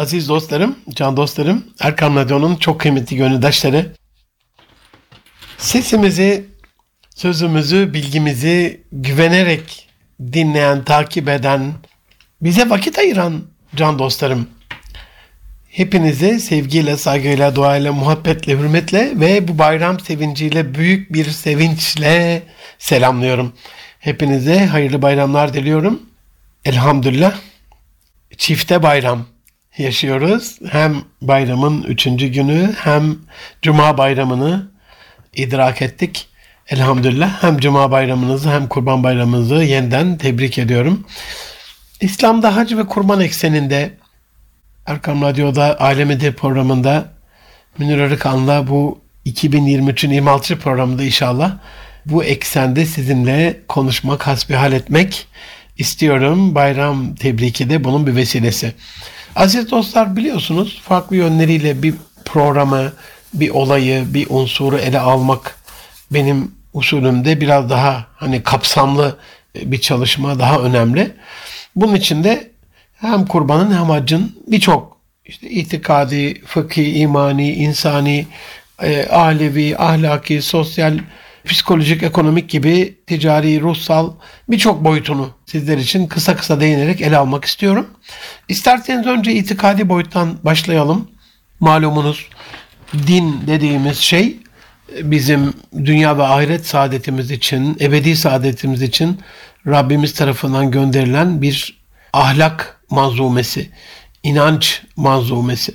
Aziz dostlarım, can dostlarım, Erkam Radyo'nun çok kıymetli gönüldaşları. Sesimizi, sözümüzü, bilgimizi güvenerek dinleyen, takip eden, bize vakit ayıran can dostlarım. Hepinizi sevgiyle, saygıyla, duayla, muhabbetle, hürmetle ve bu bayram sevinciyle, büyük bir sevinçle selamlıyorum. Hepinize hayırlı bayramlar diliyorum. Elhamdülillah çifte bayram yaşıyoruz. Hem bayramın üçüncü günü hem cuma bayramını idrak ettik. Elhamdülillah hem cuma bayramınızı hem kurban bayramınızı yeniden tebrik ediyorum. İslam'da hac ve kurban ekseninde Erkam Radyo'da Alemidir programında Münir Arıkan'la bu 2023'ün 26. programında inşallah bu eksende sizinle konuşmak, hasbihal etmek istiyorum. Bayram tebriki de bunun bir vesilesi. Aziz dostlar biliyorsunuz farklı yönleriyle bir programı, bir olayı, bir unsuru ele almak benim usulümde biraz daha hani kapsamlı bir çalışma daha önemli. Bunun için de hem kurbanın hem haccın birçok işte itikadi, fıkhi, imani, insani, e, alevi, ahlaki, sosyal, psikolojik, ekonomik gibi ticari, ruhsal birçok boyutunu sizler için kısa kısa değinerek ele almak istiyorum. İsterseniz önce itikadi boyuttan başlayalım. Malumunuz din dediğimiz şey bizim dünya ve ahiret saadetimiz için, ebedi saadetimiz için Rabbimiz tarafından gönderilen bir ahlak manzumesi, inanç manzumesi.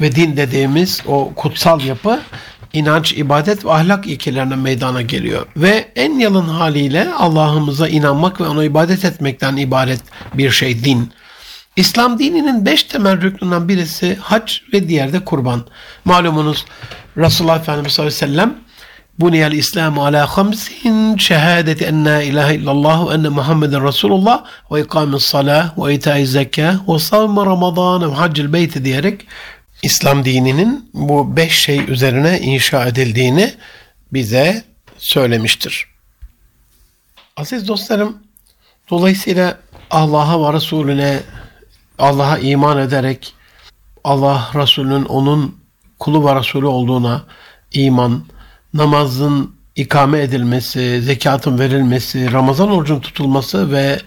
Ve din dediğimiz o kutsal yapı inanç, ibadet ve ahlak ilkelerine meydana geliyor. Ve en yalın haliyle Allah'ımıza inanmak ve ona ibadet etmekten ibaret bir şey din. İslam dininin beş temel rüknünden birisi hac ve diğer de kurban. Malumunuz Resulullah Efendimiz sallallahu aleyhi ve sellem Buniyel İslamu ala hamsin şehadeti en la ilahe illallah ve enne Muhammeden Resulullah ve ikamis salah ve itaiz zekâh ve savme Ramazan ve haccil beyti diyerek İslam dininin bu beş şey üzerine inşa edildiğini bize söylemiştir. Aziz dostlarım, dolayısıyla Allah'a ve Resulüne Allah'a iman ederek Allah Resulü'nün onun kulu ve Resulü olduğuna iman, namazın ikame edilmesi, zekatın verilmesi, Ramazan orucun tutulması ve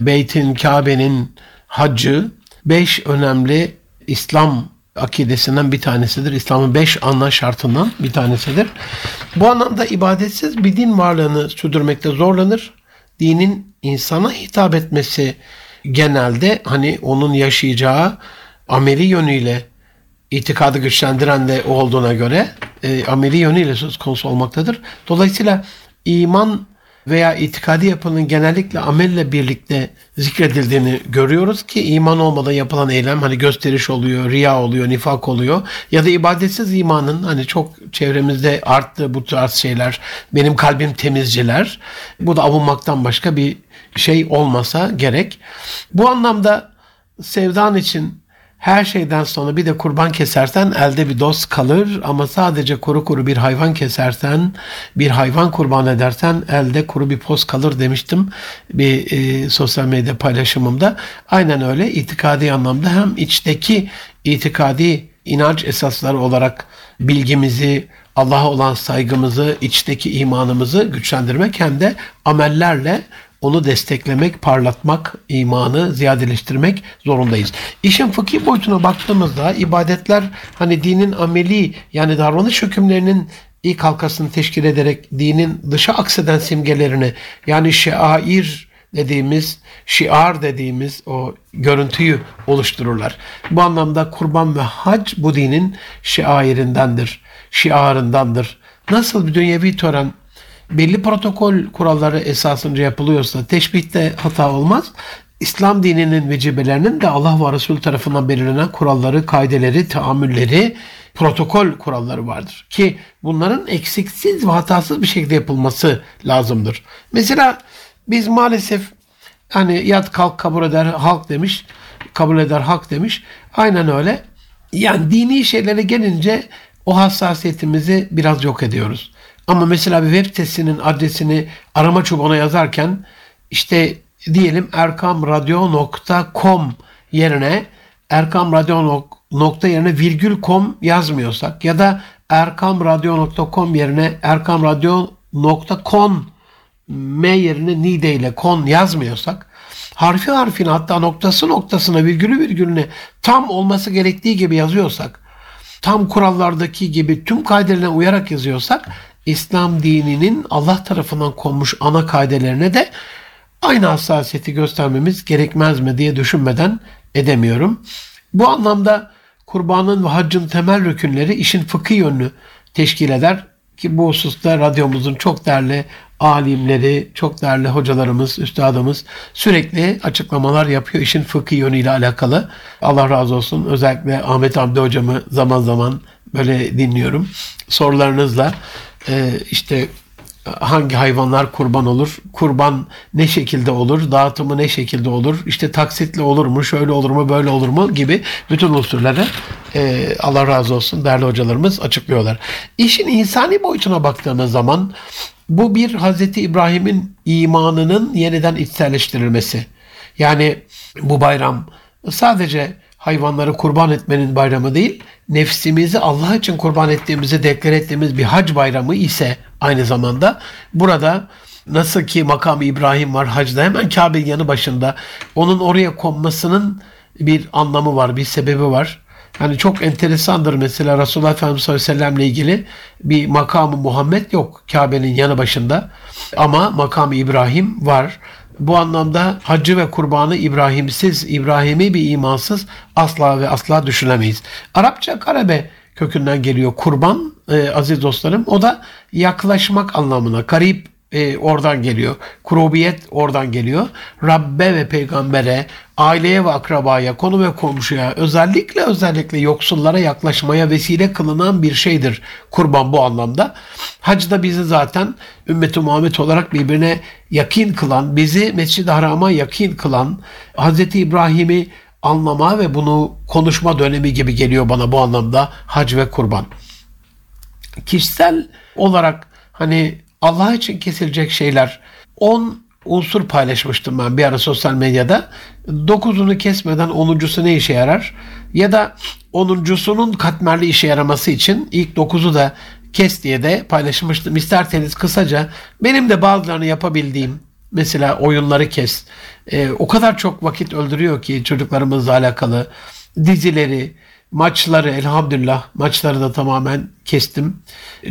Beyt'in, Kabe'nin haccı beş önemli İslam akidesinden bir tanesidir. İslam'ın beş ana şartından bir tanesidir. Bu anlamda ibadetsiz bir din varlığını sürdürmekte zorlanır. Dinin insana hitap etmesi genelde hani onun yaşayacağı ameli yönüyle itikadı güçlendiren de olduğuna göre e, ameli yönüyle söz konusu olmaktadır. Dolayısıyla iman veya itikadi yapının genellikle amelle birlikte zikredildiğini görüyoruz ki iman olmadan yapılan eylem hani gösteriş oluyor, riya oluyor, nifak oluyor ya da ibadetsiz imanın hani çok çevremizde arttı bu tarz şeyler. Benim kalbim temizciler. Bu da avunmaktan başka bir şey olmasa gerek. Bu anlamda sevdan için her şeyden sonra bir de kurban kesersen elde bir dost kalır ama sadece kuru kuru bir hayvan kesersen, bir hayvan kurban edersen elde kuru bir poz kalır demiştim bir e, sosyal medya paylaşımımda. Aynen öyle itikadi anlamda hem içteki itikadi inanç esasları olarak bilgimizi, Allah'a olan saygımızı, içteki imanımızı güçlendirmek hem de amellerle onu desteklemek, parlatmak, imanı ziyadeleştirmek zorundayız. İşin fıkhi boyutuna baktığımızda ibadetler hani dinin ameli yani davranış hükümlerinin ilk halkasını teşkil ederek dinin dışa akseden simgelerini yani şair dediğimiz, şiar dediğimiz o görüntüyü oluştururlar. Bu anlamda kurban ve hac bu dinin şiairindendir, şiarındandır. Nasıl bir dünyevi tören belli protokol kuralları esasınca yapılıyorsa teşbihte hata olmaz. İslam dininin vecibelerinin de Allah ve Resul tarafından belirlenen kuralları, kaideleri, tahammülleri, protokol kuralları vardır. Ki bunların eksiksiz ve hatasız bir şekilde yapılması lazımdır. Mesela biz maalesef hani yat kalk kabul eder halk demiş, kabul eder halk demiş. Aynen öyle. Yani dini şeylere gelince o hassasiyetimizi biraz yok ediyoruz. Ama mesela bir web sitesinin adresini arama çubuğuna yazarken işte diyelim erkamradyo.com yerine erkamradyo.nokta yerine virgül com yazmıyorsak ya da erkamradyo.com yerine erkamradyo.com m yerine nide ile kon yazmıyorsak harfi harfine hatta noktası noktasına virgülü virgülüne tam olması gerektiği gibi yazıyorsak tam kurallardaki gibi tüm kaidelerine uyarak yazıyorsak İslam dininin Allah tarafından konmuş ana kaidelerine de aynı hassasiyeti göstermemiz gerekmez mi diye düşünmeden edemiyorum. Bu anlamda kurbanın ve haccın temel rükünleri işin fıkıh yönünü teşkil eder ki bu hususta radyomuzun çok değerli alimleri, çok değerli hocalarımız, üstadımız sürekli açıklamalar yapıyor işin fıkıh yönüyle alakalı. Allah razı olsun. Özellikle Ahmet Hamdi hocamı zaman zaman böyle dinliyorum. Sorularınızla e, işte hangi hayvanlar kurban olur, kurban ne şekilde olur, dağıtımı ne şekilde olur, işte taksitle olur mu, şöyle olur mu, böyle olur mu gibi bütün unsurları e, Allah razı olsun değerli hocalarımız açıklıyorlar. İşin insani boyutuna baktığımız zaman bu bir Hazreti İbrahim'in imanının yeniden içselleştirilmesi. Yani bu bayram sadece hayvanları kurban etmenin bayramı değil, nefsimizi Allah için kurban ettiğimizi deklar ettiğimiz bir hac bayramı ise aynı zamanda burada nasıl ki makam İbrahim var hacda hemen Kabe'nin yanı başında onun oraya konmasının bir anlamı var, bir sebebi var. Yani çok enteresandır mesela Resulullah Efendimiz sallallahu aleyhi ve sellemle ilgili bir makamı Muhammed yok Kabe'nin yanı başında. Ama makamı İbrahim var. Bu anlamda hacı ve kurbanı İbrahimsiz, İbrahimi bir imansız asla ve asla düşünemeyiz. Arapça karabe kökünden geliyor kurban e, aziz dostlarım. O da yaklaşmak anlamına, karip e, oradan geliyor. Kurubiyet oradan geliyor. Rabbe ve peygambere, aileye ve akrabaya, konu ve komşuya, özellikle özellikle yoksullara yaklaşmaya vesile kılınan bir şeydir kurban bu anlamda. Hac da bizi zaten ümmeti Muhammed olarak birbirine yakin kılan, bizi Mescid-i Haram'a yakin kılan, Hz. İbrahim'i anlama ve bunu konuşma dönemi gibi geliyor bana bu anlamda hac ve kurban. Kişisel olarak hani Allah için kesilecek şeyler 10 unsur paylaşmıştım ben bir ara sosyal medyada. 9'unu kesmeden 10'uncusu ne işe yarar? Ya da 10'uncusunun katmerli işe yaraması için ilk 9'u da kes diye de paylaşmıştım. İsterseniz kısaca benim de bazılarını yapabildiğim mesela oyunları kes. Ee, o kadar çok vakit öldürüyor ki çocuklarımızla alakalı dizileri, Maçları elhamdülillah maçları da tamamen kestim.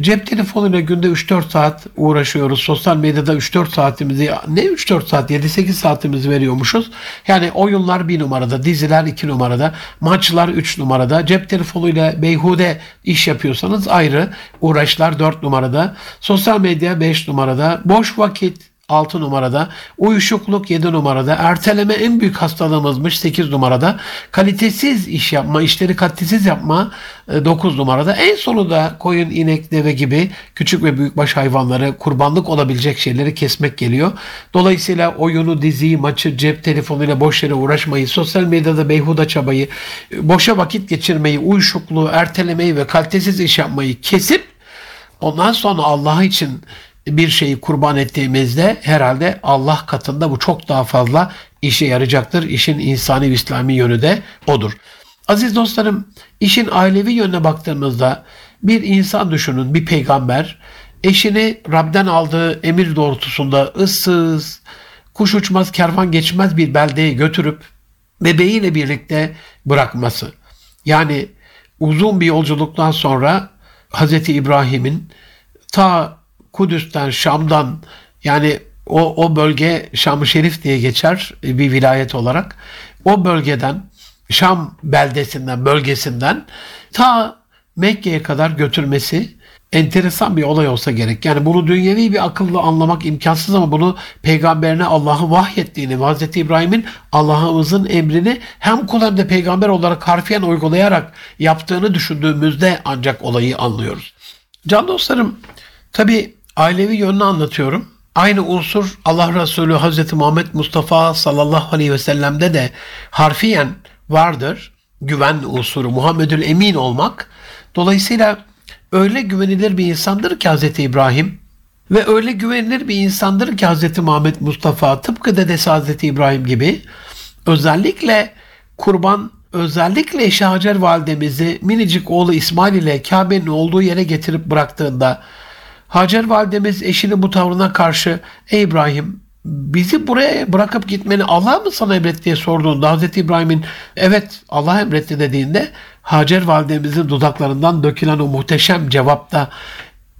Cep telefonuyla günde 3-4 saat uğraşıyoruz. Sosyal medyada 3-4 saatimizi ne 3-4 saat 7-8 saatimizi veriyormuşuz. Yani oyunlar bir numarada, diziler iki numarada, maçlar üç numarada. Cep telefonuyla beyhude iş yapıyorsanız ayrı uğraşlar dört numarada. Sosyal medya beş numarada. Boş vakit 6 numarada, uyuşukluk 7 numarada, erteleme en büyük hastalığımızmış 8 numarada, kalitesiz iş yapma, işleri kalitesiz yapma 9 e, numarada. En sonu da koyun, inek, deve gibi küçük ve büyükbaş hayvanları, kurbanlık olabilecek şeyleri kesmek geliyor. Dolayısıyla oyunu, diziyi, maçı, cep telefonuyla boş yere uğraşmayı, sosyal medyada beyhuda çabayı, boşa vakit geçirmeyi, uyuşukluğu, ertelemeyi ve kalitesiz iş yapmayı kesip ondan sonra Allah için bir şeyi kurban ettiğimizde herhalde Allah katında bu çok daha fazla işe yarayacaktır. İşin insani ve İslami yönü de odur. Aziz dostlarım, işin ailevi yönüne baktığımızda bir insan düşünün, bir peygamber eşini Rab'den aldığı emir doğrultusunda ıssız, kuş uçmaz, kervan geçmez bir beldeye götürüp bebeğiyle birlikte bırakması. Yani uzun bir yolculuktan sonra Hz. İbrahim'in ta Kudüs'ten, Şam'dan yani o, o bölge Şam-ı Şerif diye geçer bir vilayet olarak. O bölgeden Şam beldesinden, bölgesinden ta Mekke'ye kadar götürmesi enteresan bir olay olsa gerek. Yani bunu dünyevi bir akılla anlamak imkansız ama bunu peygamberine Allah'ı vahyettiğini Hz. İbrahim'in Allah'ımızın emrini hem kul hem de peygamber olarak harfiyen uygulayarak yaptığını düşündüğümüzde ancak olayı anlıyoruz. Can dostlarım tabi ailevi yönünü anlatıyorum. Aynı unsur Allah Resulü Hazreti Muhammed Mustafa sallallahu aleyhi ve sellem'de de harfiyen vardır. Güven unsuru, Muhammedül Emin olmak. Dolayısıyla öyle güvenilir bir insandır ki Hazreti İbrahim ve öyle güvenilir bir insandır ki Hazreti Muhammed Mustafa tıpkı dedesi Hazreti İbrahim gibi özellikle kurban özellikle eşi Hacer validemizi minicik oğlu İsmail ile Kabe'nin olduğu yere getirip bıraktığında Hacer validemiz eşinin bu tavrına karşı ey İbrahim bizi buraya bırakıp gitmeni Allah mı sana emretti diye sorduğunda Hazreti İbrahim'in evet Allah emretti dediğinde Hacer validemizin dudaklarından dökülen o muhteşem cevapta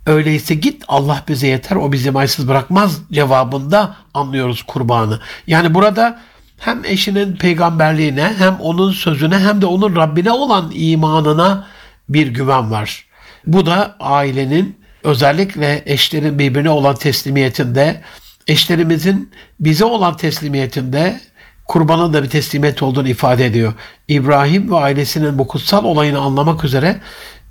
öyleyse git Allah bize yeter o bizi maysız bırakmaz cevabında anlıyoruz kurbanı. Yani burada hem eşinin peygamberliğine hem onun sözüne hem de onun Rabbine olan imanına bir güven var. Bu da ailenin özellikle eşlerin birbirine olan teslimiyetinde, eşlerimizin bize olan teslimiyetinde kurbanın da bir teslimiyet olduğunu ifade ediyor. İbrahim ve ailesinin bu kutsal olayını anlamak üzere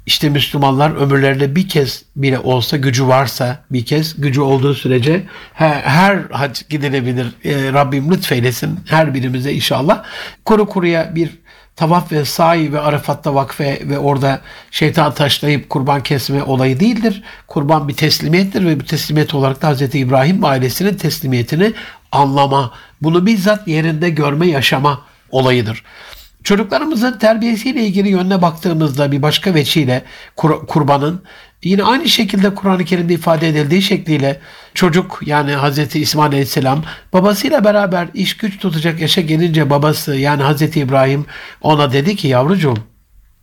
işte Müslümanlar ömürlerinde bir kez bile olsa gücü varsa bir kez gücü olduğu sürece her, her hac gidilebilir. E, Rabbim lütfeylesin her birimize inşallah. Kuru kuruya bir tavaf ve sahi ve Arafat'ta vakfe ve orada şeytan taşlayıp kurban kesme olayı değildir. Kurban bir teslimiyettir ve bir teslimiyet olarak da Hz. İbrahim ailesinin teslimiyetini anlama, bunu bizzat yerinde görme, yaşama olayıdır. Çocuklarımızın terbiyesiyle ilgili yönüne baktığımızda bir başka veçiyle kur, kurbanın yine aynı şekilde Kur'an-ı Kerim'de ifade edildiği şekliyle çocuk yani Hz. İsmail Aleyhisselam babasıyla beraber iş güç tutacak yaşa gelince babası yani Hz. İbrahim ona dedi ki yavrucuğum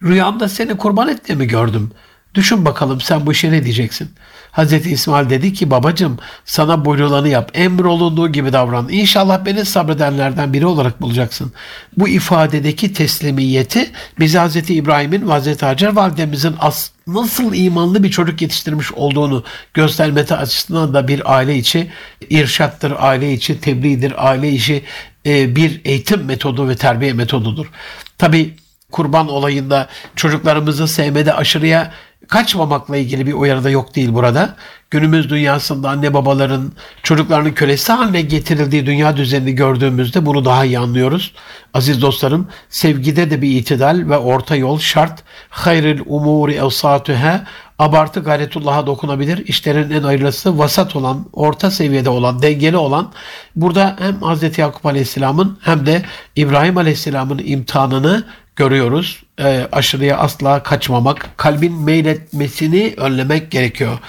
rüyamda seni kurban ettiğimi gördüm. Düşün bakalım sen bu işe ne diyeceksin? Hazreti İsmail dedi ki babacım sana buyrulanı yap. Emrolunduğu gibi davran. İnşallah beni sabredenlerden biri olarak bulacaksın. Bu ifadedeki teslimiyeti bize Hazreti İbrahim'in ve Hazreti Hacer validemizin as nasıl imanlı bir çocuk yetiştirmiş olduğunu göstermesi açısından da bir aile içi irşattır, aile içi tebliğdir, aile içi e, bir eğitim metodu ve terbiye metodudur. Tabi kurban olayında çocuklarımızı sevmede aşırıya kaçmamakla ilgili bir uyarı da yok değil burada. Günümüz dünyasında anne babaların çocuklarının kölesi haline getirildiği dünya düzenini gördüğümüzde bunu daha iyi anlıyoruz. Aziz dostlarım, sevgide de bir itidal ve orta yol şart. Hayril umuri evsatuhâ abartı gayretullah'a dokunabilir. İşlerin en hayırlısı vasat olan, orta seviyede olan, dengeli olan. Burada hem Hz. Yakup Aleyhisselam'ın hem de İbrahim Aleyhisselam'ın imtihanını görüyoruz. E, aşırıya asla kaçmamak, kalbin meyletmesini önlemek gerekiyor.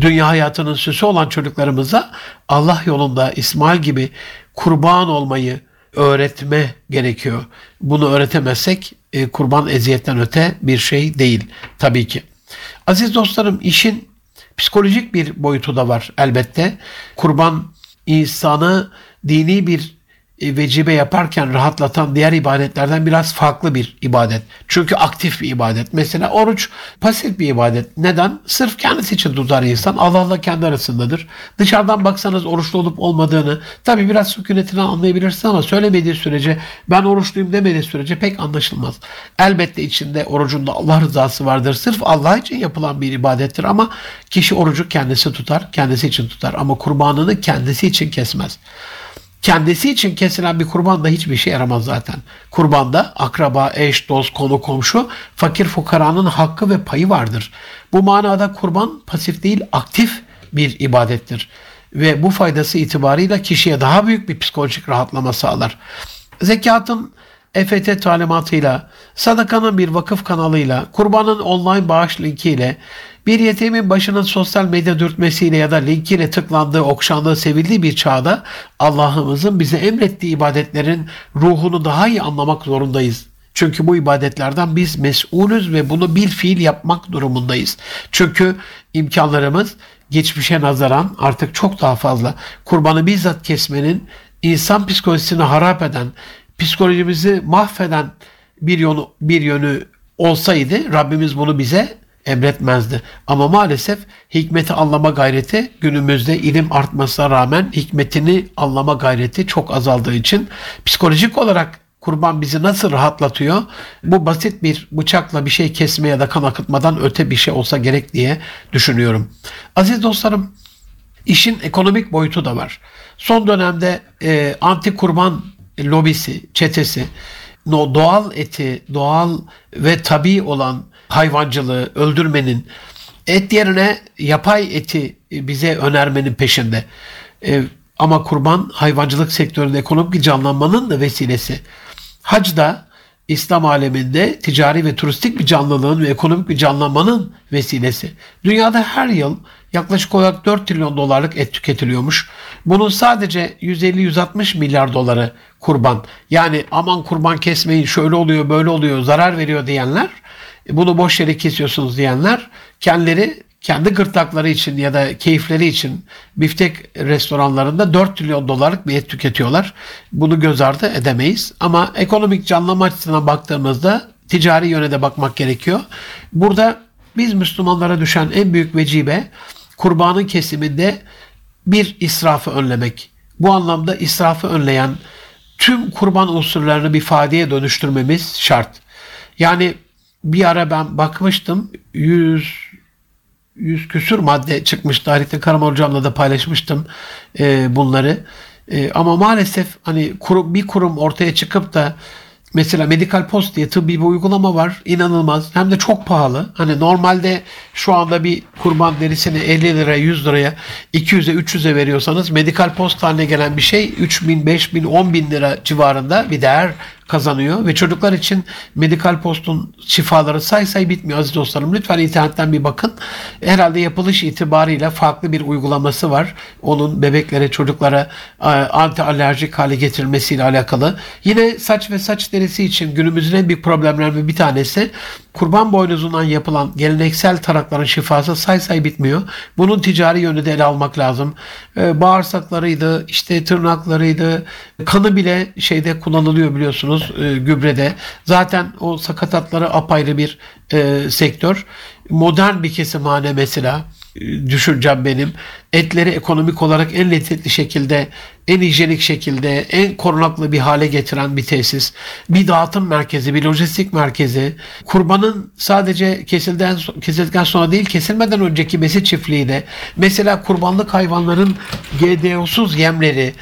Dünya hayatının süsü olan çocuklarımıza Allah yolunda İsmail gibi kurban olmayı öğretme gerekiyor. Bunu öğretemezsek e, kurban eziyetten öte bir şey değil tabii ki. Aziz dostlarım işin psikolojik bir boyutu da var elbette. Kurban insanı dini bir vecibe yaparken rahatlatan diğer ibadetlerden biraz farklı bir ibadet. Çünkü aktif bir ibadet. Mesela oruç pasif bir ibadet. Neden? Sırf kendisi için tutar insan. Allah'la kendi arasındadır. Dışarıdan baksanız oruçlu olup olmadığını tabi biraz sükunetinden anlayabilirsin ama söylemediği sürece ben oruçluyum demediği sürece pek anlaşılmaz. Elbette içinde orucunda Allah rızası vardır. Sırf Allah için yapılan bir ibadettir ama kişi orucu kendisi tutar, kendisi için tutar ama kurbanını kendisi için kesmez. Kendisi için kesilen bir kurban da hiçbir şey yaramaz zaten. Kurbanda akraba, eş, dost, konu, komşu, fakir fukaranın hakkı ve payı vardır. Bu manada kurban pasif değil aktif bir ibadettir. Ve bu faydası itibarıyla kişiye daha büyük bir psikolojik rahatlama sağlar. Zekatın EFT talimatıyla, sadakanın bir vakıf kanalıyla, kurbanın online bağış linkiyle, bir yetimin başının sosyal medya dürtmesiyle ya da linkiyle tıklandığı, okşandığı, sevildiği bir çağda Allah'ımızın bize emrettiği ibadetlerin ruhunu daha iyi anlamak zorundayız. Çünkü bu ibadetlerden biz mesulüz ve bunu bil fiil yapmak durumundayız. Çünkü imkanlarımız geçmişe nazaran artık çok daha fazla. Kurbanı bizzat kesmenin insan psikolojisini harap eden, psikolojimizi mahveden bir yönü, bir yönü olsaydı Rabbimiz bunu bize emretmezdi. Ama maalesef hikmeti anlama gayreti günümüzde ilim artmasına rağmen hikmetini anlama gayreti çok azaldığı için psikolojik olarak kurban bizi nasıl rahatlatıyor? Bu basit bir bıçakla bir şey kesme ya da kan akıtmadan öte bir şey olsa gerek diye düşünüyorum. Aziz dostlarım işin ekonomik boyutu da var. Son dönemde e, anti kurban lobisi, çetesi doğal eti, doğal ve tabi olan hayvancılığı öldürmenin et yerine yapay eti bize önermenin peşinde. E, ama kurban hayvancılık sektöründe ekonomik canlanmanın da vesilesi. Hacda İslam aleminde ticari ve turistik bir canlılığın ve ekonomik bir canlanmanın vesilesi. Dünyada her yıl yaklaşık olarak 4 trilyon dolarlık et tüketiliyormuş. Bunun sadece 150-160 milyar doları kurban. Yani aman kurban kesmeyin şöyle oluyor böyle oluyor zarar veriyor diyenler bunu boş yere kesiyorsunuz diyenler kendileri kendi gırtlakları için ya da keyifleri için biftek restoranlarında 4 trilyon dolarlık bir et tüketiyorlar. Bunu göz ardı edemeyiz. Ama ekonomik canlama açısından baktığımızda ticari yöne de bakmak gerekiyor. Burada biz Müslümanlara düşen en büyük vecibe kurbanın kesiminde bir israfı önlemek. Bu anlamda israfı önleyen tüm kurban unsurlarını bir fadeye dönüştürmemiz şart. Yani bir ara ben bakmıştım 100 100 küsür madde çıkmış tarihte Karaman hocamla da paylaşmıştım e, bunları. E, ama maalesef hani kurum, bir kurum ortaya çıkıp da Mesela Medical Post diye tıbbi bir uygulama var. İnanılmaz. Hem de çok pahalı. Hani normalde şu anda bir kurban derisini 50 liraya, 100 liraya, 200'e, 300'e veriyorsanız Medical Post haline gelen bir şey 3 bin, 5 bin, 10 bin lira civarında bir değer kazanıyor ve çocuklar için Medikal Post'un şifaları say say bitmiyor aziz dostlarım. Lütfen internetten bir bakın. Herhalde yapılış itibarıyla farklı bir uygulaması var. Onun bebeklere, çocuklara e, anti alerjik hale getirilmesiyle alakalı. Yine saç ve saç derisi için günümüzün en büyük problemlerinden bir tanesi kurban boynuzundan yapılan geleneksel tarakların şifası say say bitmiyor. Bunun ticari yönü de ele almak lazım. Ee, bağırsaklarıydı, işte tırnaklarıydı, kanı bile şeyde kullanılıyor biliyorsunuz e, gübrede. Zaten o sakatatları apayrı bir e, sektör. Modern bir kesimhane mesela düşüncem benim. Etleri ekonomik olarak en lezzetli şekilde, en hijyenik şekilde, en korunaklı bir hale getiren bir tesis. Bir dağıtım merkezi, bir lojistik merkezi. Kurbanın sadece kesilden, kesildikten sonra değil, kesilmeden önceki besi çiftliği de. Mesela kurbanlık hayvanların GDO'suz yemleri,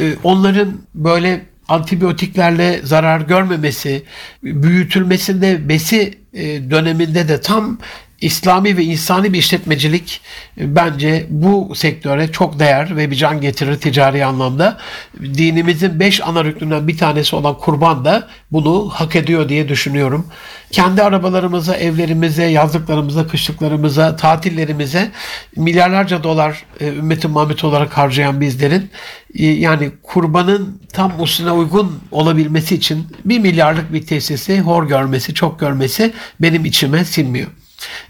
e, onların böyle antibiyotiklerle zarar görmemesi, büyütülmesinde besi e, döneminde de tam İslami ve insani bir işletmecilik e, bence bu sektöre çok değer ve bir can getirir ticari anlamda. Dinimizin beş ana rüknünden bir tanesi olan kurban da bunu hak ediyor diye düşünüyorum. Kendi arabalarımıza, evlerimize, yazlıklarımıza, kışlıklarımıza, tatillerimize milyarlarca dolar e, ümmetin Muhammed olarak harcayan bizlerin e, yani kurbanın tam usuna uygun olabilmesi için bir milyarlık bir tesisi hor görmesi, çok görmesi benim içime sinmiyor.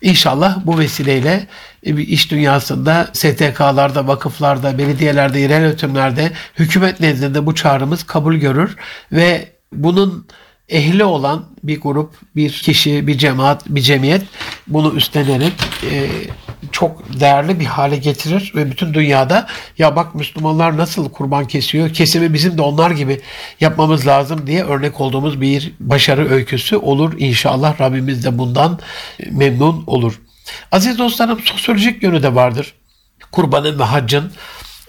İnşallah bu vesileyle e, iş dünyasında STK'larda, vakıflarda, belediyelerde, yerel yönetimlerde, hükümet nezdinde bu çağrımız kabul görür ve bunun ehli olan bir grup, bir kişi, bir cemaat, bir cemiyet bunu üstlenerek e, çok değerli bir hale getirir ve bütün dünyada ya bak Müslümanlar nasıl kurban kesiyor, kesimi bizim de onlar gibi yapmamız lazım diye örnek olduğumuz bir başarı öyküsü olur. İnşallah Rabbimiz de bundan memnun olur. Aziz dostlarım sosyolojik yönü de vardır. Kurbanın ve haccın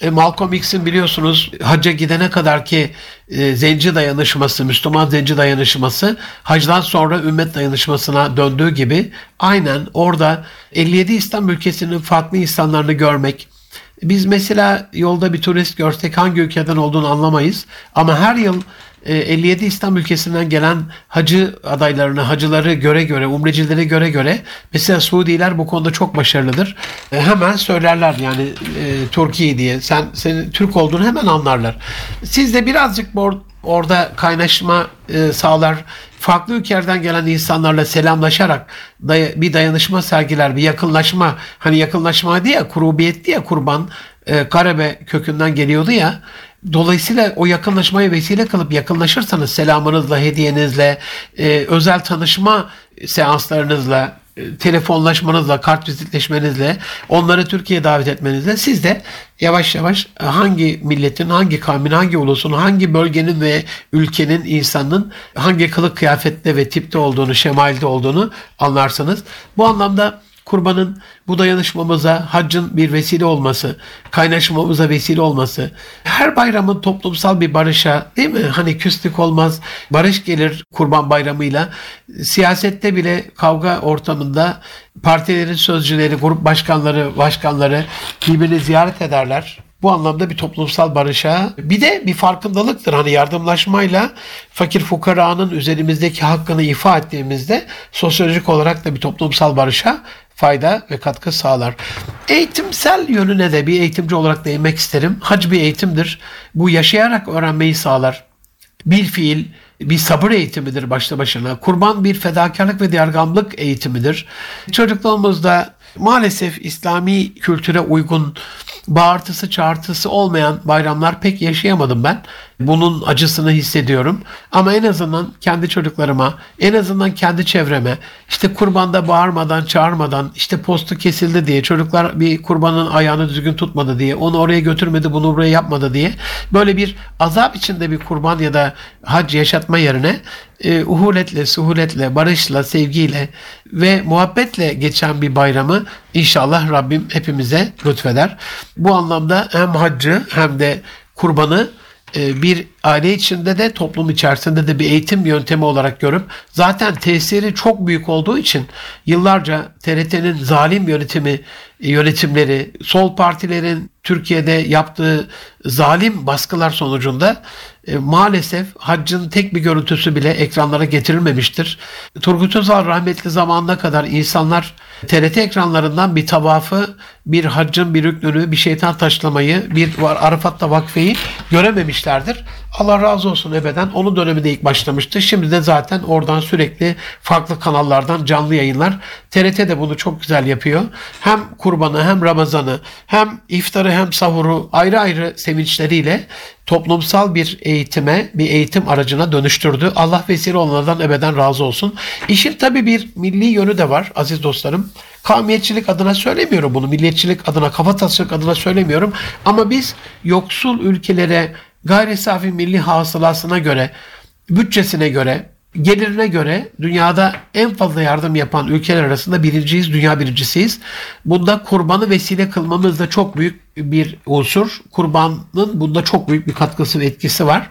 e, Malcolm X'in biliyorsunuz hacca gidene kadar ki e, zenci dayanışması, Müslüman zenci dayanışması hacdan sonra ümmet dayanışmasına döndüğü gibi aynen orada 57 İslam ülkesinin farklı insanlarını görmek, biz mesela yolda bir turist görsek hangi ülkeden olduğunu anlamayız. Ama her yıl 57 e, İslam ülkesinden gelen hacı adaylarını, hacıları göre göre, umrecileri göre göre mesela Suudiler bu konuda çok başarılıdır. E, hemen söylerler yani e, Türkiye diye. Sen senin Türk olduğunu hemen anlarlar. Siz de birazcık orada kaynaşma e, sağlar. Farklı ülkelerden gelen insanlarla selamlaşarak day- bir dayanışma sergiler, bir yakınlaşma. Hani yakınlaşma diye kurubiyet diye kurban e, Karebe kökünden geliyordu ya. Dolayısıyla o yakınlaşmaya vesile kılıp yakınlaşırsanız selamınızla, hediyenizle, e, özel tanışma seanslarınızla, e, telefonlaşmanızla, kart vizitleşmenizle, onları Türkiye'ye davet etmenizle siz de yavaş yavaş hangi milletin, hangi kavmin, hangi ulusun, hangi bölgenin ve ülkenin insanın hangi kılık kıyafette ve tipte olduğunu, şemalde olduğunu anlarsınız. Bu anlamda kurbanın bu dayanışmamıza haccın bir vesile olması, kaynaşmamıza vesile olması, her bayramın toplumsal bir barışa değil mi? Hani küslük olmaz, barış gelir kurban bayramıyla. Siyasette bile kavga ortamında partilerin sözcüleri, grup başkanları, başkanları birbirini ziyaret ederler. Bu anlamda bir toplumsal barışa bir de bir farkındalıktır. Hani yardımlaşmayla fakir fukaranın üzerimizdeki hakkını ifa ettiğimizde sosyolojik olarak da bir toplumsal barışa fayda ve katkı sağlar. Eğitimsel yönüne de bir eğitimci olarak değinmek isterim. Hac bir eğitimdir. Bu yaşayarak öğrenmeyi sağlar. Bir fiil, bir sabır eğitimidir başta başına. Kurban bir fedakarlık ve diyargamlık eğitimidir. Çocukluğumuzda maalesef İslami kültüre uygun bağırtısı çağırtısı olmayan bayramlar pek yaşayamadım ben. Bunun acısını hissediyorum. Ama en azından kendi çocuklarıma, en azından kendi çevreme, işte kurbanda bağırmadan, çağırmadan, işte postu kesildi diye, çocuklar bir kurbanın ayağını düzgün tutmadı diye, onu oraya götürmedi, bunu buraya yapmadı diye, böyle bir azap içinde bir kurban ya da hac yaşatma yerine e, uhuletle, suhuletle, barışla, sevgiyle ve muhabbetle geçen bir bayramı inşallah Rabbim hepimize lütfeder. Bu anlamda hem haccı hem de kurbanı e, bir aile içinde de toplum içerisinde de bir eğitim yöntemi olarak görüp zaten tesiri çok büyük olduğu için yıllarca TRT'nin zalim yönetimi yönetimleri, sol partilerin Türkiye'de yaptığı zalim baskılar sonucunda e, maalesef haccın tek bir görüntüsü bile ekranlara getirilmemiştir. Turgut Özal rahmetli zamanına kadar insanlar TRT ekranlarından bir tavafı, bir haccın bir rüknünü, bir şeytan taşlamayı, bir Arafat'ta vakfeyi görememişlerdir. Allah razı olsun ebeden. Onun döneminde ilk başlamıştı. Şimdi de zaten oradan sürekli farklı kanallardan canlı yayınlar. TRT de bunu çok güzel yapıyor. Hem kurbanı hem Ramazan'ı hem iftarı hem sahuru ayrı ayrı sevinçleriyle toplumsal bir eğitime, bir eğitim aracına dönüştürdü. Allah vesile olanlardan ebeden razı olsun. İşin tabi bir milli yönü de var aziz dostlarım. Kavmiyetçilik adına söylemiyorum bunu. Milliyetçilik adına, kafatasılık adına söylemiyorum. Ama biz yoksul ülkelere gayri safi milli hasılasına göre, bütçesine göre, gelirine göre dünyada en fazla yardım yapan ülkeler arasında birinciyiz, dünya birincisiyiz. Bunda kurbanı vesile kılmamız da çok büyük bir unsur. Kurbanın bunda çok büyük bir katkısı ve etkisi var.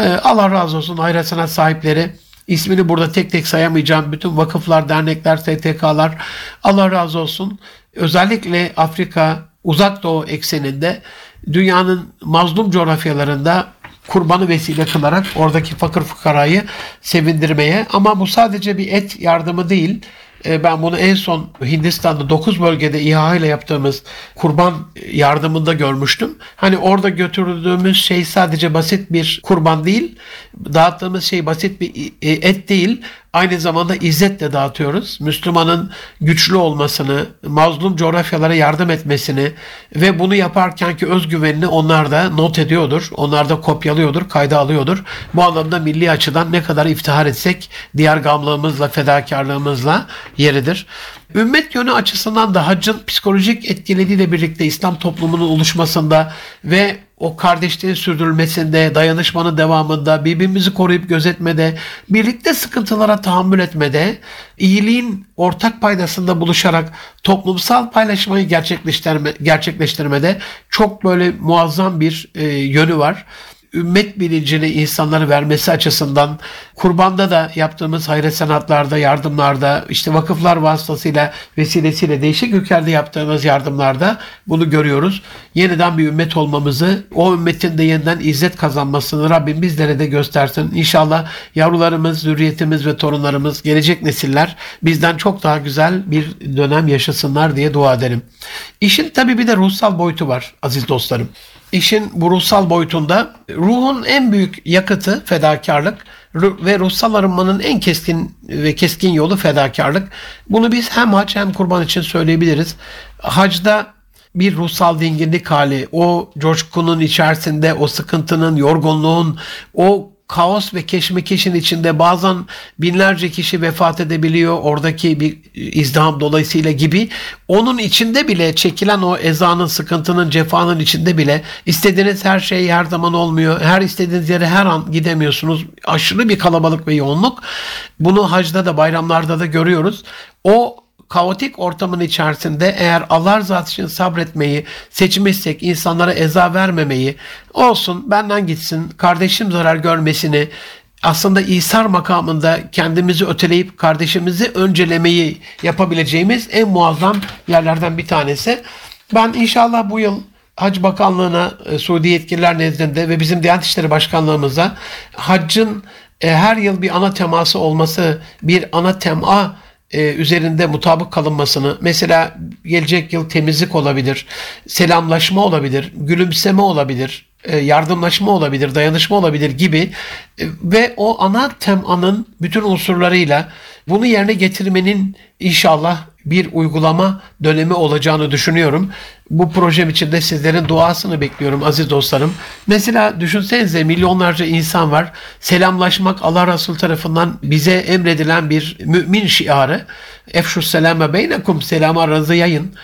Ee, Allah razı olsun ayrı sahipleri, ismini burada tek tek sayamayacağım bütün vakıflar, dernekler, STK'lar Allah razı olsun. Özellikle Afrika, Uzak Doğu ekseninde dünyanın mazlum coğrafyalarında kurbanı vesile kılarak oradaki fakir fukarayı sevindirmeye ama bu sadece bir et yardımı değil. E, ben bunu en son Hindistan'da 9 bölgede İHA ile yaptığımız kurban yardımında görmüştüm. Hani orada götürdüğümüz şey sadece basit bir kurban değil. Dağıttığımız şey basit bir e, et değil aynı zamanda izzet de dağıtıyoruz. Müslümanın güçlü olmasını, mazlum coğrafyalara yardım etmesini ve bunu yaparkenki özgüvenini onlar da not ediyordur. Onlar da kopyalıyordur, kayda alıyordur. Bu anlamda milli açıdan ne kadar iftihar etsek diğer gamlığımızla, fedakarlığımızla yeridir. Ümmet yönü açısından da haccın psikolojik etkilediğiyle birlikte İslam toplumunun oluşmasında ve o kardeşliğin sürdürülmesinde, dayanışmanın devamında, birbirimizi koruyup gözetmede, birlikte sıkıntılara tahammül etmede, iyiliğin ortak paydasında buluşarak toplumsal paylaşmayı gerçekleştirme, gerçekleştirmede çok böyle muazzam bir e, yönü var ümmet bilincini insanlara vermesi açısından kurbanda da yaptığımız hayret sanatlarda, yardımlarda, işte vakıflar vasıtasıyla vesilesiyle değişik ülkelerde yaptığımız yardımlarda bunu görüyoruz. Yeniden bir ümmet olmamızı, o ümmetin de yeniden izzet kazanmasını Rabbim bizlere de göstersin. İnşallah yavrularımız, zürriyetimiz ve torunlarımız, gelecek nesiller bizden çok daha güzel bir dönem yaşasınlar diye dua ederim. İşin tabii bir de ruhsal boyutu var aziz dostlarım işin bu ruhsal boyutunda ruhun en büyük yakıtı fedakarlık ve ruhsal arınmanın en keskin ve keskin yolu fedakarlık. Bunu biz hem hac hem kurban için söyleyebiliriz. Hacda bir ruhsal dinginlik hali, o coşkunun içerisinde, o sıkıntının, yorgunluğun, o kaos ve keşmekeşin içinde bazen binlerce kişi vefat edebiliyor oradaki bir izdiham dolayısıyla gibi. Onun içinde bile çekilen o ezanın, sıkıntının, cefanın içinde bile istediğiniz her şey her zaman olmuyor. Her istediğiniz yere her an gidemiyorsunuz. Aşırı bir kalabalık ve yoğunluk. Bunu hacda da bayramlarda da görüyoruz. O kaotik ortamın içerisinde eğer Allah rızası için sabretmeyi seçmişsek, insanlara eza vermemeyi, olsun benden gitsin, kardeşim zarar görmesini, aslında İsar makamında kendimizi öteleyip kardeşimizi öncelemeyi yapabileceğimiz en muazzam yerlerden bir tanesi. Ben inşallah bu yıl Hac Bakanlığı'na, e, Suudi yetkililer nezdinde ve bizim Diyanet İşleri Başkanlığımıza haccın e, her yıl bir ana teması olması, bir ana tema e, üzerinde mutabık kalınmasını mesela gelecek yıl temizlik olabilir, selamlaşma olabilir, gülümseme olabilir, e, yardımlaşma olabilir, dayanışma olabilir gibi e, ve o ana temanın bütün unsurlarıyla bunu yerine getirmenin inşallah bir uygulama dönemi olacağını düşünüyorum. Bu projem için de sizlerin duasını bekliyorum aziz dostlarım. Mesela düşünsenize milyonlarca insan var. Selamlaşmak Allah Resulü tarafından bize emredilen bir mümin şiarı. Efşus selame beynekum selamı aranızda yayın.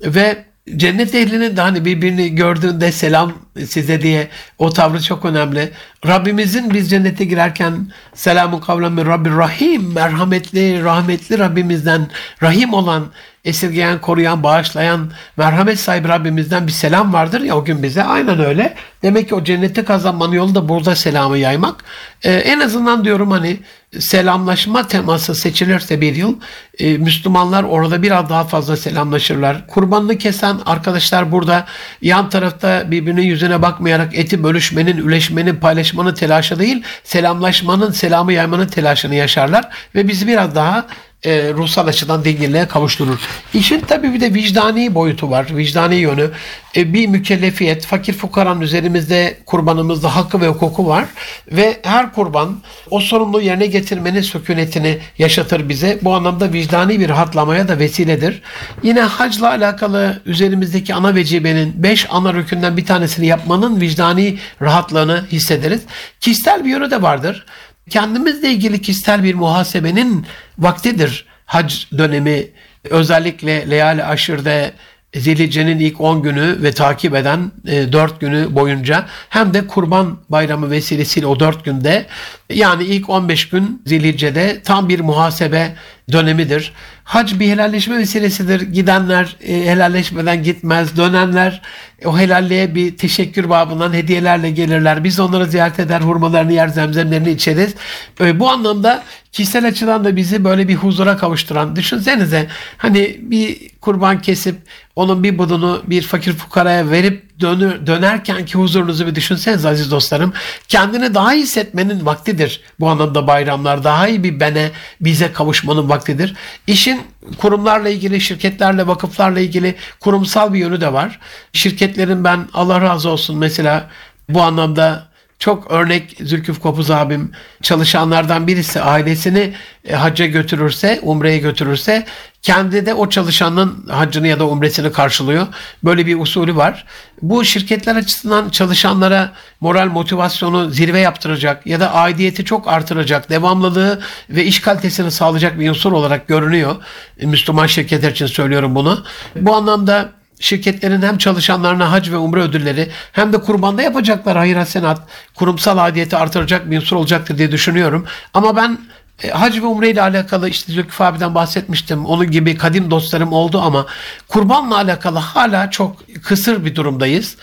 Ve cennet ehlinin de hani birbirini gördüğünde selam size diye o tavrı çok önemli. Rabbimizin biz cennete girerken selamun kavlen min Rabbir Rahim merhametli rahmetli Rabbimizden rahim olan esirgeyen, koruyan, bağışlayan, merhamet sahibi Rabbimizden bir selam vardır ya o gün bize. Aynen öyle. Demek ki o cennette kazanmanın yolu da burada selamı yaymak. Ee, en azından diyorum hani selamlaşma teması seçilirse bir yıl e, Müslümanlar orada biraz daha fazla selamlaşırlar. Kurbanını kesen arkadaşlar burada yan tarafta birbirinin yüzüne bakmayarak eti bölüşmenin, üleşmenin, paylaşmanın telaşı değil, selamlaşmanın, selamı yaymanın telaşını yaşarlar ve bizi biraz daha e, ruhsal açıdan denginliğe kavuşturur. İşin tabii bir de vicdani boyutu var, vicdani yönü. E, bir mükellefiyet, fakir fukaranın üzerimizde kurbanımızda hakkı ve hukuku var ve her kurban o sorumluluğu yerine getirmenin sükunetini yaşatır bize. Bu anlamda vicdani bir rahatlamaya da vesiledir. Yine hacla alakalı üzerimizdeki ana vecibenin beş ana rükünden bir tanesini yapmanın vicdani rahatlığını hissederiz. Kişisel bir yönü de vardır kendimizle ilgili kişisel bir muhasebenin vaktidir hac dönemi. Özellikle Leyali Aşır'da Zilhicce'nin ilk 10 günü ve takip eden e, 4 günü boyunca hem de Kurban Bayramı vesilesiyle o 4 günde yani ilk 15 gün Zilhicce'de tam bir muhasebe dönemidir. Hac bir helalleşme vesilesidir. Gidenler e, helalleşmeden gitmez. Dönenler o helalliğe bir teşekkür babından hediyelerle gelirler. Biz onları ziyaret eder, hurmalarını yer, zemzemlerini içeriz. E, bu anlamda kişisel açıdan da bizi böyle bir huzura kavuşturan. Düşünsenize hani bir kurban kesip onun bir budunu bir fakir fukaraya verip dönür, dönerken ki huzurunuzu bir düşünseniz aziz dostlarım. Kendini daha iyi hissetmenin vaktidir. Bu anlamda bayramlar daha iyi bir bene bize kavuşmanın vaktidir. İşin kurumlarla ilgili, şirketlerle, vakıflarla ilgili kurumsal bir yönü de var. Şirketlerin ben Allah razı olsun mesela bu anlamda çok örnek Zülküf Kopuz abim çalışanlardan birisi ailesini e, hacca götürürse, umreye götürürse kendi de o çalışanın haccını ya da umresini karşılıyor. Böyle bir usulü var. Bu şirketler açısından çalışanlara moral motivasyonu zirve yaptıracak ya da aidiyeti çok artıracak, devamlılığı ve iş kalitesini sağlayacak bir unsur olarak görünüyor. E, Müslüman şirketler için söylüyorum bunu. Bu anlamda şirketlerin hem çalışanlarına hac ve umre ödülleri hem de kurbanda yapacaklar hayır hasenat kurumsal adiyeti artıracak bir unsur olacaktır diye düşünüyorum. Ama ben e, hac ve umre ile alakalı işte Zülküf abiden bahsetmiştim. Onun gibi kadim dostlarım oldu ama kurbanla alakalı hala çok kısır bir durumdayız.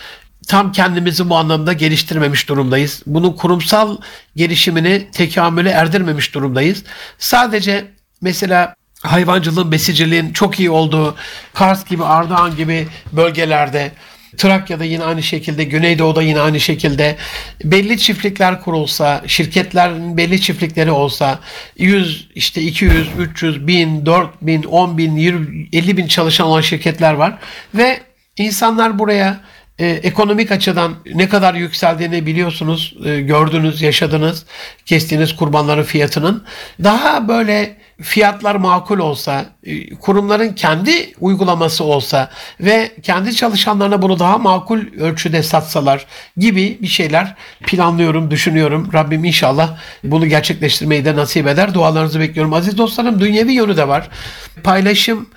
Tam kendimizi bu anlamda geliştirmemiş durumdayız. Bunun kurumsal gelişimini tekamüle erdirmemiş durumdayız. Sadece mesela hayvancılığın, besiciliğin çok iyi olduğu Kars gibi, Ardahan gibi bölgelerde Trakya'da yine aynı şekilde, Güneydoğu'da yine aynı şekilde belli çiftlikler kurulsa, şirketlerin belli çiftlikleri olsa 100, işte 200, 300, 1000, 4000, 10 bin, 20, 50 bin çalışan olan şirketler var ve insanlar buraya e, ekonomik açıdan ne kadar yükseldiğini biliyorsunuz, e, gördünüz, yaşadınız, kestiğiniz kurbanların fiyatının. Daha böyle fiyatlar makul olsa, e, kurumların kendi uygulaması olsa ve kendi çalışanlarına bunu daha makul ölçüde satsalar gibi bir şeyler planlıyorum, düşünüyorum. Rabbim inşallah bunu gerçekleştirmeyi de nasip eder. Dualarınızı bekliyorum. Aziz dostlarım dünyevi yönü de var. Paylaşım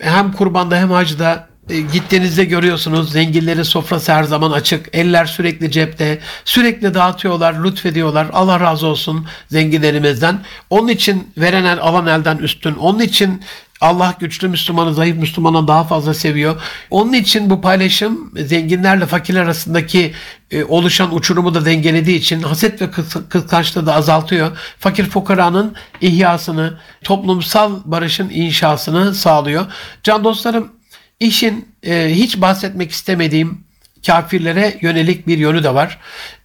hem kurbanda hem hacda gittiğinizde görüyorsunuz zenginlerin sofrası her zaman açık. Eller sürekli cepte. Sürekli dağıtıyorlar, lütfediyorlar. Allah razı olsun zenginlerimizden. Onun için veren el alan elden üstün. Onun için Allah güçlü Müslümanı zayıf Müslümana daha fazla seviyor. Onun için bu paylaşım zenginlerle fakirler arasındaki e, oluşan uçurumu da dengelediği için haset ve kıskançlığı da azaltıyor. Fakir fukaranın ihyasını, toplumsal barışın inşasını sağlıyor. Can dostlarım İşin e, hiç bahsetmek istemediğim kafirlere yönelik bir yönü de var.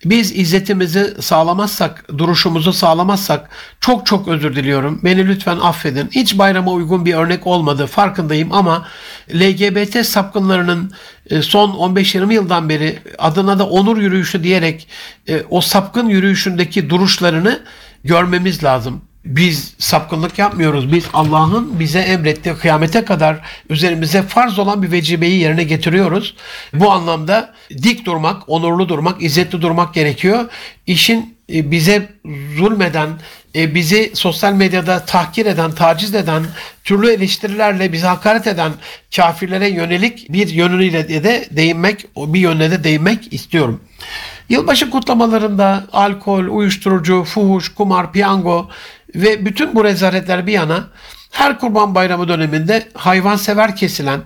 Biz izzetimizi sağlamazsak, duruşumuzu sağlamazsak çok çok özür diliyorum. Beni lütfen affedin. Hiç bayrama uygun bir örnek olmadı farkındayım ama LGBT sapkınlarının e, son 15-20 yıldan beri adına da onur yürüyüşü diyerek e, o sapkın yürüyüşündeki duruşlarını görmemiz lazım. Biz sapkınlık yapmıyoruz. Biz Allah'ın bize emrettiği kıyamete kadar üzerimize farz olan bir vecibeyi yerine getiriyoruz. Bu anlamda dik durmak, onurlu durmak, izzetli durmak gerekiyor. İşin e, bize zulmeden, e, bizi sosyal medyada tahkir eden, taciz eden, türlü eleştirilerle bizi hakaret eden kafirlere yönelik bir yönüyle de değinmek, bir yönüne de değinmek istiyorum. Yılbaşı kutlamalarında alkol, uyuşturucu, fuhuş, kumar, piyango ve bütün bu rezaletler bir yana her kurban bayramı döneminde hayvansever kesilen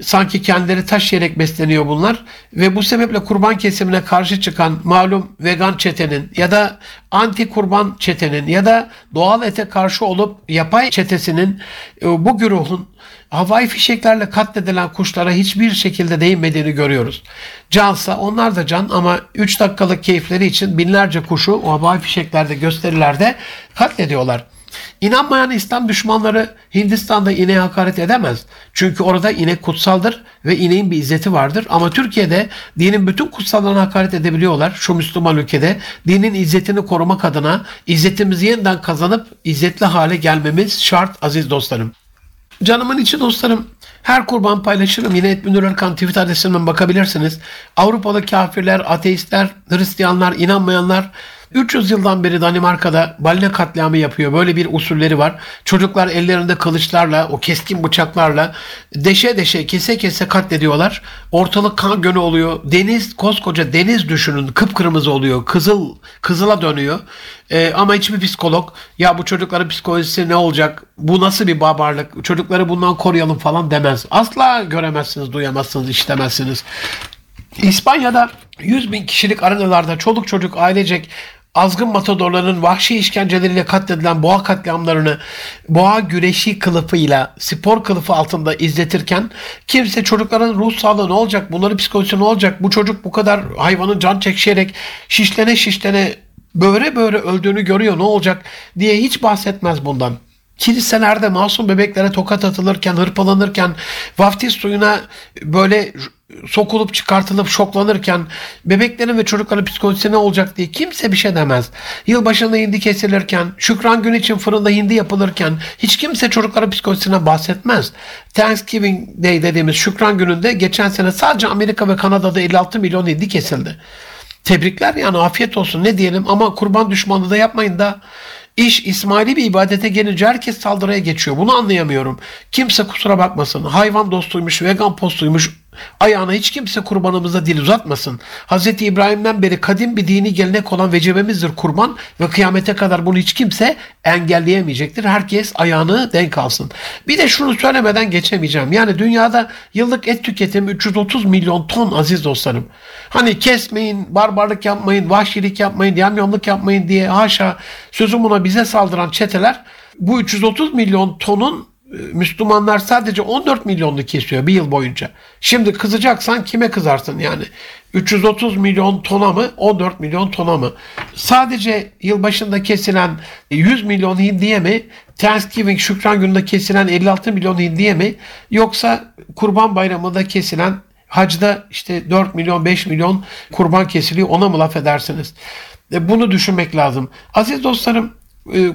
sanki kendileri taş yiyerek besleniyor bunlar ve bu sebeple kurban kesimine karşı çıkan malum vegan çetenin ya da anti kurban çetenin ya da doğal ete karşı olup yapay çetesinin e, bu güruhun havai fişeklerle katledilen kuşlara hiçbir şekilde değinmediğini görüyoruz. Cansa onlar da can ama 3 dakikalık keyifleri için binlerce kuşu o havai fişeklerde gösterilerde katlediyorlar. İnanmayan İslam düşmanları Hindistan'da ineğe hakaret edemez. Çünkü orada inek kutsaldır ve ineğin bir izzeti vardır. Ama Türkiye'de dinin bütün kutsallarına hakaret edebiliyorlar. Şu Müslüman ülkede dinin izzetini korumak adına izzetimizi yeniden kazanıp izzetli hale gelmemiz şart aziz dostlarım. Canımın içi dostlarım. Her kurban paylaşırım. Yine Etmünür Erkan Twitter adresimden bakabilirsiniz. Avrupalı kafirler, ateistler, Hristiyanlar, inanmayanlar 300 yıldan beri Danimarka'da balina katliamı yapıyor. Böyle bir usulleri var. Çocuklar ellerinde kılıçlarla, o keskin bıçaklarla deşe deşe, kese kese katlediyorlar. Ortalık kan gönü oluyor. Deniz, koskoca deniz düşünün kıpkırmızı oluyor. Kızıl, kızıla dönüyor. Ee, ama hiçbir psikolog ya bu çocukların psikolojisi ne olacak? Bu nasıl bir barbarlık? Çocukları bundan koruyalım falan demez. Asla göremezsiniz, duyamazsınız, işlemezsiniz. İspanya'da 100 bin kişilik arenalarda çoluk çocuk ailecek azgın matadorların vahşi işkenceleriyle katledilen boğa katliamlarını boğa güreşi kılıfıyla spor kılıfı altında izletirken kimse çocukların ruh sağlığı ne olacak, bunların psikolojisi ne olacak, bu çocuk bu kadar hayvanın can çekişerek şişlene şişlene böyle böyle öldüğünü görüyor ne olacak diye hiç bahsetmez bundan. Kiliselerde masum bebeklere tokat atılırken, hırpalanırken, vaftiz suyuna böyle sokulup çıkartılıp şoklanırken bebeklerin ve çocukların psikolojisi ne olacak diye kimse bir şey demez. Yılbaşında hindi kesilirken, şükran günü için fırında hindi yapılırken hiç kimse çocukların psikolojisine bahsetmez. Thanksgiving Day dediğimiz şükran gününde geçen sene sadece Amerika ve Kanada'da 56 milyon hindi kesildi. Tebrikler yani afiyet olsun ne diyelim ama kurban düşmanlığı da yapmayın da İş İsmaili bir ibadete gelince herkes saldırıya geçiyor. Bunu anlayamıyorum. Kimse kusura bakmasın. Hayvan dostuymuş, vegan postuymuş, Ayağına hiç kimse kurbanımıza dil uzatmasın. Hz. İbrahim'den beri kadim bir dini gelenek olan vecibemizdir kurban ve kıyamete kadar bunu hiç kimse engelleyemeyecektir. Herkes ayağını denk alsın. Bir de şunu söylemeden geçemeyeceğim. Yani dünyada yıllık et tüketimi 330 milyon ton aziz dostlarım. Hani kesmeyin, barbarlık yapmayın, vahşilik yapmayın, yamyamlık yapmayın diye haşa sözüm buna bize saldıran çeteler bu 330 milyon tonun Müslümanlar sadece 14 milyonlu kesiyor bir yıl boyunca. Şimdi kızacaksan kime kızarsın yani? 330 milyon tona mı 14 milyon tona mı? Sadece yılbaşında kesilen 100 milyon hindiye mi? Thanksgiving şükran gününde kesilen 56 milyon hindiye mi? Yoksa kurban bayramında kesilen hacda işte 4 milyon 5 milyon kurban kesiliyor ona mı laf edersiniz? E, bunu düşünmek lazım. Aziz dostlarım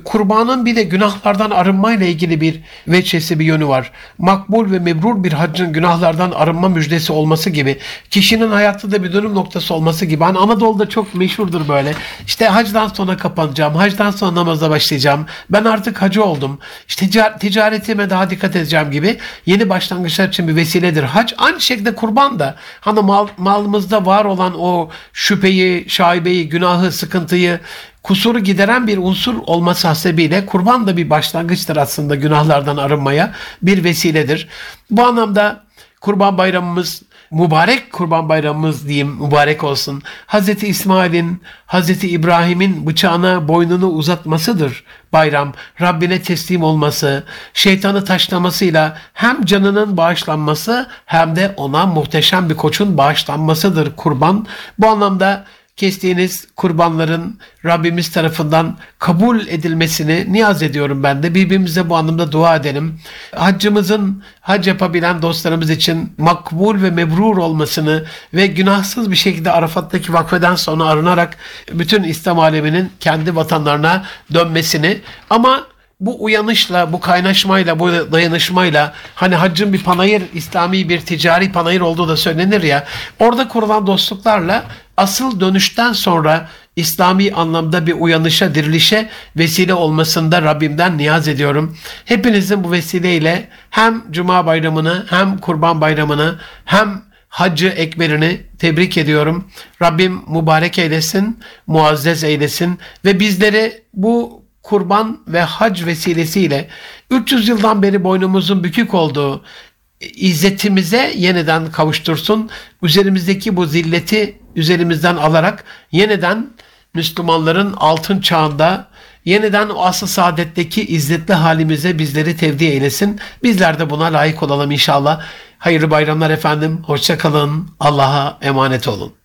kurbanın bir de günahlardan arınmayla ilgili bir veçesi bir yönü var. Makbul ve mebrur bir haccın günahlardan arınma müjdesi olması gibi, kişinin hayatta da bir dönüm noktası olması gibi. Hani Anadolu'da çok meşhurdur böyle. İşte hacdan sonra kapanacağım, hacdan sonra namaza başlayacağım. Ben artık hacı oldum. İşte ticaretime daha dikkat edeceğim gibi yeni başlangıçlar için bir vesiledir. Hac aynı şekilde kurban da hani mal, malımızda var olan o şüpheyi, şaibeyi, günahı, sıkıntıyı kusuru gideren bir unsur olması hasebiyle kurban da bir başlangıçtır aslında günahlardan arınmaya bir vesiledir. Bu anlamda kurban bayramımız mübarek kurban bayramımız diyeyim mübarek olsun. Hz. İsmail'in, Hz. İbrahim'in bıçağına boynunu uzatmasıdır bayram. Rabbine teslim olması, şeytanı taşlamasıyla hem canının bağışlanması hem de ona muhteşem bir koçun bağışlanmasıdır kurban. Bu anlamda kestiğiniz kurbanların Rabbimiz tarafından kabul edilmesini niyaz ediyorum ben de. Birbirimize bu anlamda dua edelim. Haccımızın hac yapabilen dostlarımız için makbul ve mebrur olmasını ve günahsız bir şekilde Arafat'taki vakfeden sonra arınarak bütün İslam aleminin kendi vatanlarına dönmesini ama bu uyanışla, bu kaynaşmayla, bu dayanışmayla hani haccın bir panayır, İslami bir ticari panayır olduğu da söylenir ya. Orada kurulan dostluklarla asıl dönüşten sonra İslami anlamda bir uyanışa, dirilişe vesile olmasında Rabbimden niyaz ediyorum. Hepinizin bu vesileyle hem Cuma bayramını hem Kurban bayramını hem Haccı Ekber'ini tebrik ediyorum. Rabbim mübarek eylesin, muazzez eylesin ve bizleri bu kurban ve hac vesilesiyle 300 yıldan beri boynumuzun bükük olduğu izzetimize yeniden kavuştursun. Üzerimizdeki bu zilleti üzerimizden alarak yeniden Müslümanların altın çağında yeniden o asıl saadetteki izzetli halimize bizleri tevdi eylesin. Bizler de buna layık olalım inşallah. Hayırlı bayramlar efendim. Hoşçakalın. Allah'a emanet olun.